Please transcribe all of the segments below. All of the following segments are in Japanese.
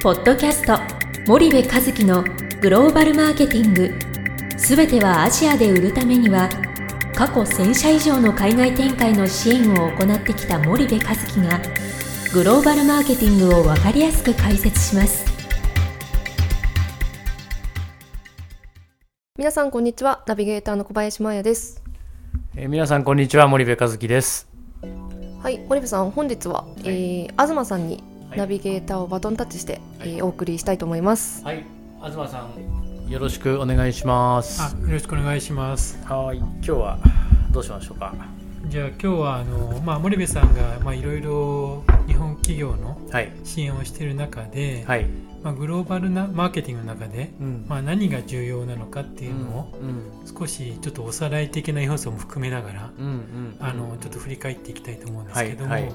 ポッドキャスト森部和樹のグローバルマーケティング。すべてはアジアで売るためには過去1000社以上の海外展開の支援を行ってきた森部和樹がグローバルマーケティングを分かりやすく解説します。皆さんこんにちはナビゲーターの小林真也です。えー皆さんこんにちは森部和樹です。はい森部さん本日は、えー東さんにナビゲーターをバトンタッチして、はい。えーお送りしたいと思います。はい。東さんよろしくお願いします。あよろしくお願いします。はい。今日はどうしましょうか？じゃあ今日はあの、まあ、森部さんがまあいろいろ日本企業のはい。支援をしている中で、はい。まあ、グローバルなマーケティングの中で、うん。まあ、何が重要なのかっていうのをうん。少しちょっとおさらい的な要素も含めながら、あのちょっと振り返っていきたいと思うんですはいけども、はいはい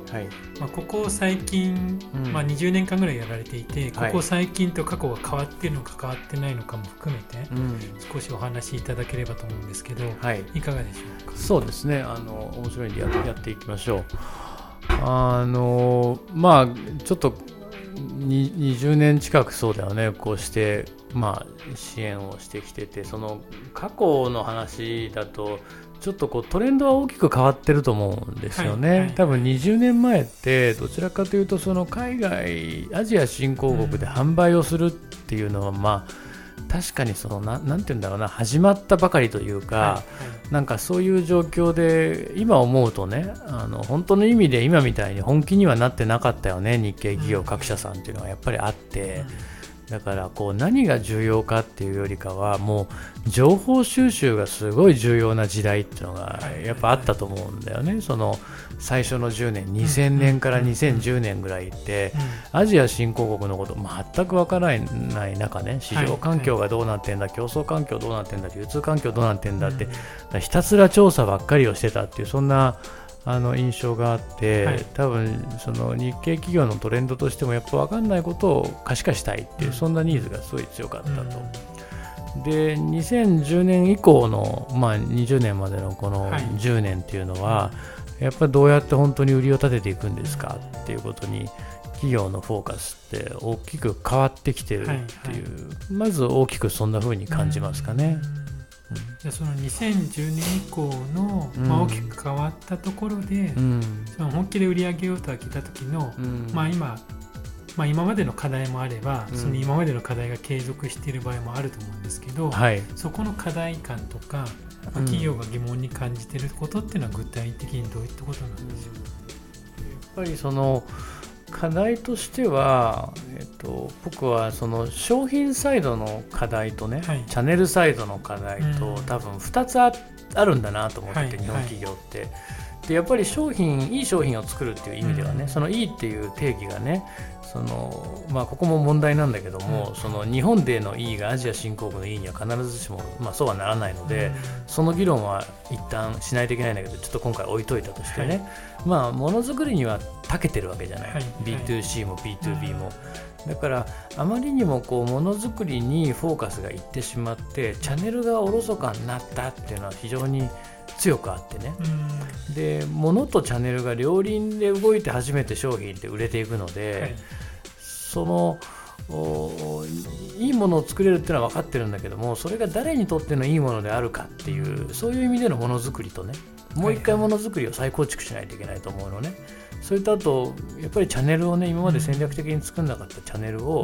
まあ、ここ最近、うん。まあ、20年間ぐらいやられていて、はい。ここ最近と過去が変わっているのか変わってないのかも含めてうん。少しお話しいただければと思うんですけど、はい。いかがでしょうか？そうですね。あの面白いんでややっていきましょうあのまあちょっとに20年近くそうだよね。こうしてまあ支援をしてきててその過去の話だとちょっとこうトレンドは大きく変わってると思うんですよね、はいはい。多分20年前ってどちらかというとその海外アジア新興国で販売をするっていうのはまあ確かにそのななんて言うんだろうな始まったばかりというか、はいなんかそういう状況で今思うとねあの本当の意味で今みたいに本気にはなってなかったよね日系企業各社さんっていうのはやっぱりあって、だからこう何が重要かっていうよりかはもう情報収集がすごい重要な時代っていうのがやっぱあったと思うんだよね、その最初の10年2000年から2010年ぐらいって、アジア新興国のこと全くわからない中ね市場環境がどうなってんだ、競争環境どうなってんだ流通環境どうなってんだって、ひたすら調査ばっかりをしてたっていうそんなあの印象があって、はい。多分その日系企業のトレンドとしてもやっぱ分かんないことを可視化したいっていう、うん。そんなニーズがすごい強かったうん。と。で2010年以降の、まあ、20年までのこのはい。10年っていうのは、やっぱりどうやって本当に売りを立てていくんですかっていうことに企業のフォーカスって大きく変わってきてるっていう、まず大きくそんな風に感じますかね。うんじゃあその2010年以降の、うん。まあ、大きく変わったところで、うん。その本気で売り上げようと来た時の、うん。まあ今まあ、今までの課題もあれば、うん。その今までの課題が継続している場合もあると思うんですけど、はい。そこの課題感とか、まあうん。企業が疑問に感じていることっていうのは具体的にどういったことなんでしょやっぱりその課題としては、えっと、僕はその商品サイドの課題とね、はい。チャンネルサイドの課題と、うん。多分2つああるんだなと思ってて、はい。日本企業って。でやっぱり商品いい商品を作るっていう意味ではね、うん。そのいいっていう定義がねその、まあ、ここも問題なんだけども、うん。その日本でのいいがアジア新興国のいいには必ずしも、まあ、そうはならないのうで、その議論は一旦しないといけないんだけどちょっと今回置いといたとしてね、まあものづくりには長けてるわけじゃない、はい。B2C も B2B も、だからあまりにもこうものづくりにフォーカスがいってしまってチャンネルがおろそかになったっていうのは非常に強くあってね。うん。で物とチャンネルが両輪で動いて初めて商品って売れていくので、はいそのおいいものを作れるっていうのは分かってるんだけどもそれが誰にとってのいいものであるかっていうそういう意味でのものづくりとねもう一回ものづくりを再構築しないといけないと思うのね。それとあとやっぱりチャンネルをね今まで戦略的に作んなかったチャンネルを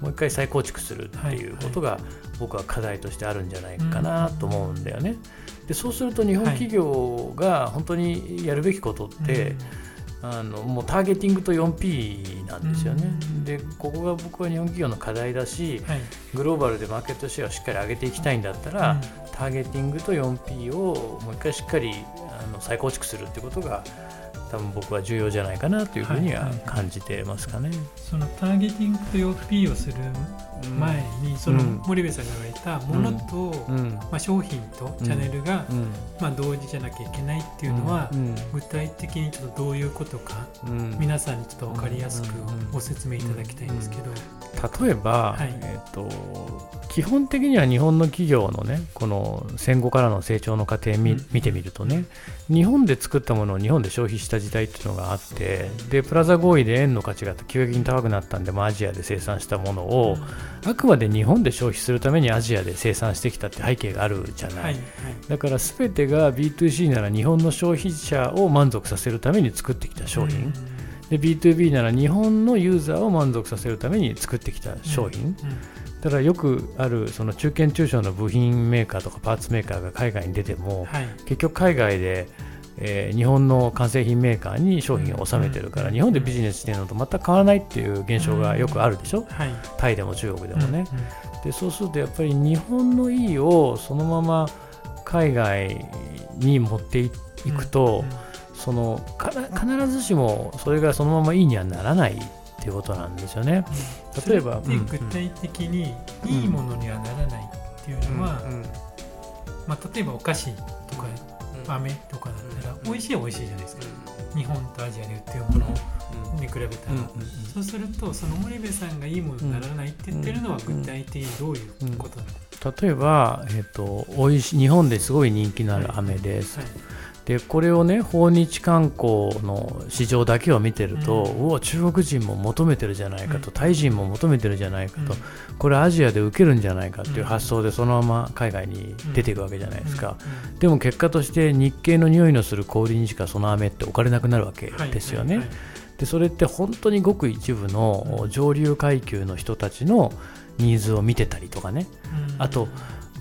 もう一回再構築するっていうことが僕は課題としてあるんじゃないかなと思うんだよね。でそうすると日本企業が本当にやるべきことって、あのもうターゲティングと 4P なんですよね。でここが僕は日本企業の課題だしはい。グローバルでマーケットシェアをしっかり上げていきたいんだったら、ターゲティングと 4P をもう一回しっかりあの再構築するってことが多分僕は重要じゃないかなというふうには感じてますかね。そのターゲティングと 4P をする前に、そのうん森部さんが言われたものと、うん。まあ、商品とチャンネルが、うんまあ、同時じゃなきゃいけないっていうのは、うん具体的にちょっとどういうことか、うん。皆さんにちょっと分かりやすくうんご説明いただきたいんですけど、例えば、はい。えー、と基本的には日本の企業のねこの戦後からの成長の過程見見てみるとね日本で作ったものを日本で消費した時代っていうのがあってでプラザ合意で円の価値が急激に高くなったんで、まあ、アジアで生産したものをあくまで日本で消費するためにアジアで生産してきたって背景があるじゃない、はいはい。だから全てが B2C なら日本の消費者を満足させるために作ってきた商品、で B2B なら日本のユーザーを満足させるために作ってきた商品、だからよくあるその中堅中小の部品メーカーとかパーツメーカーが海外に出ても、はい。結局海外で、えー日本の完成品メーカーに商品を納めてるから、日本でビジネスしてるのと全く変わらないっていう現象がよくあるでしょ、はい。タイでも中国でもね、うんうんでそうするとやっぱり日本のいいをそのまま海外に持っていくと、その必ずしもそれがそのままいいにはならないっていうことなんですよね。例えば具体的にいいものにはならないっていうのは、まあ、例えばお菓子とか飴とかだったら美味しいは美味しいじゃないですか。日本とアジアで売ってるものに比べたら、そうするとその森部さんがいいものにならないって言ってるのは具体的にどういうことなの、例えば、えっと美味しい日本ですごい人気のある飴です。はい。でこれをね訪日観光の市場だけを見てると、ううわ中国人も求めてるじゃないかと、うん。タイ人も求めてるじゃないかと、うん。これアジアで受けるんじゃないかっていううん。発想でそのまま海外に出ていくわけじゃないですか、うん。でも結果として日系の匂いのする氷にしかその飴って置かれなくなるわけはい。ですよね、はい。はい。でそれって本当にごく一部の上流階級の人たちのニーズを見てたりとかね、うんあと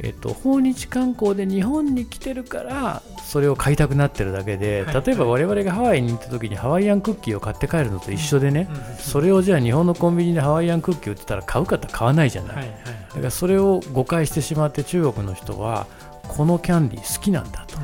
えっと、訪日観光で日本に来てるからそれを買いたくなってるだけで、はい。例えば我々がハワイに行った時にハワイアンクッキーを買って帰るのと一緒でね、うんそれをじゃあ日本のコンビニでハワイアンクッキー売ってたら買うかって買わないじゃない、はいはい。だからそれを誤解してしまって中国の人はこのキャンディー好きなんだと。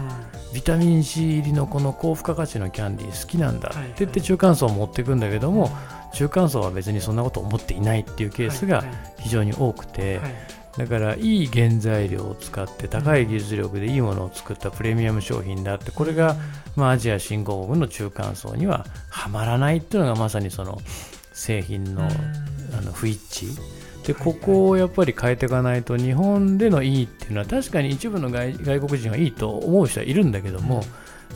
ビタミン C 入りのこの高付加価値のキャンディー好きなんだって言って中間層を持っていくんだけども、中間層は別にそんなこと思っていないっていうケースが非常に多くて、はいだからいい原材料を使って高い技術力でいいものを作ったプレミアム商品だってこれが、まあ、アジア新興国の中間層にははまらないっていうのがまさにその製品の,、あの不一致。でここをやっぱり変えていかないと日本でのいいっていうのは確かに一部の外外国人はいいと思う人はいるんだけども、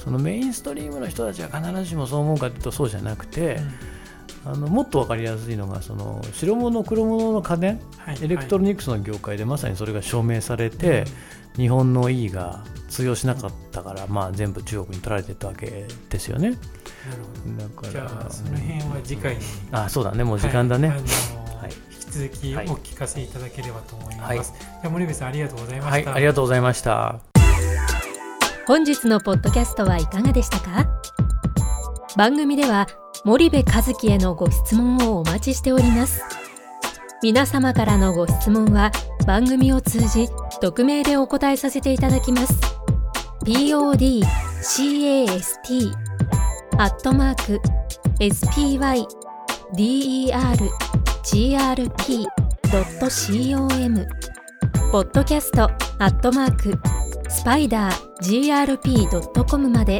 そのメインストリームの人たちは必ずしもそう思うかというとそうじゃなくて、あのもっと分かりやすいのがその白物黒物の家電はいエレクトロニクスの業界でまさにそれが証明されて、日本の E が通用しなかったから、まあ、全部中国に取られていったわけですよね。なるほど。だからじゃあその辺は次回に。あそうだねもう時間だね。はい。引き続きおはい。聞かせいただければと思います、はい。じゃあ森部さんありがとうございまはい、した、ありがとうございました。本日のポッドキャストはいかがでしたか？番組では森部和樹へのご質問をお待ちしております。皆様からのご質問は番組を通じ匿名でお答えさせていただきます。podcast アットマーク spydergrp.com ポッドキャストアットマークスパイダー grp.com まで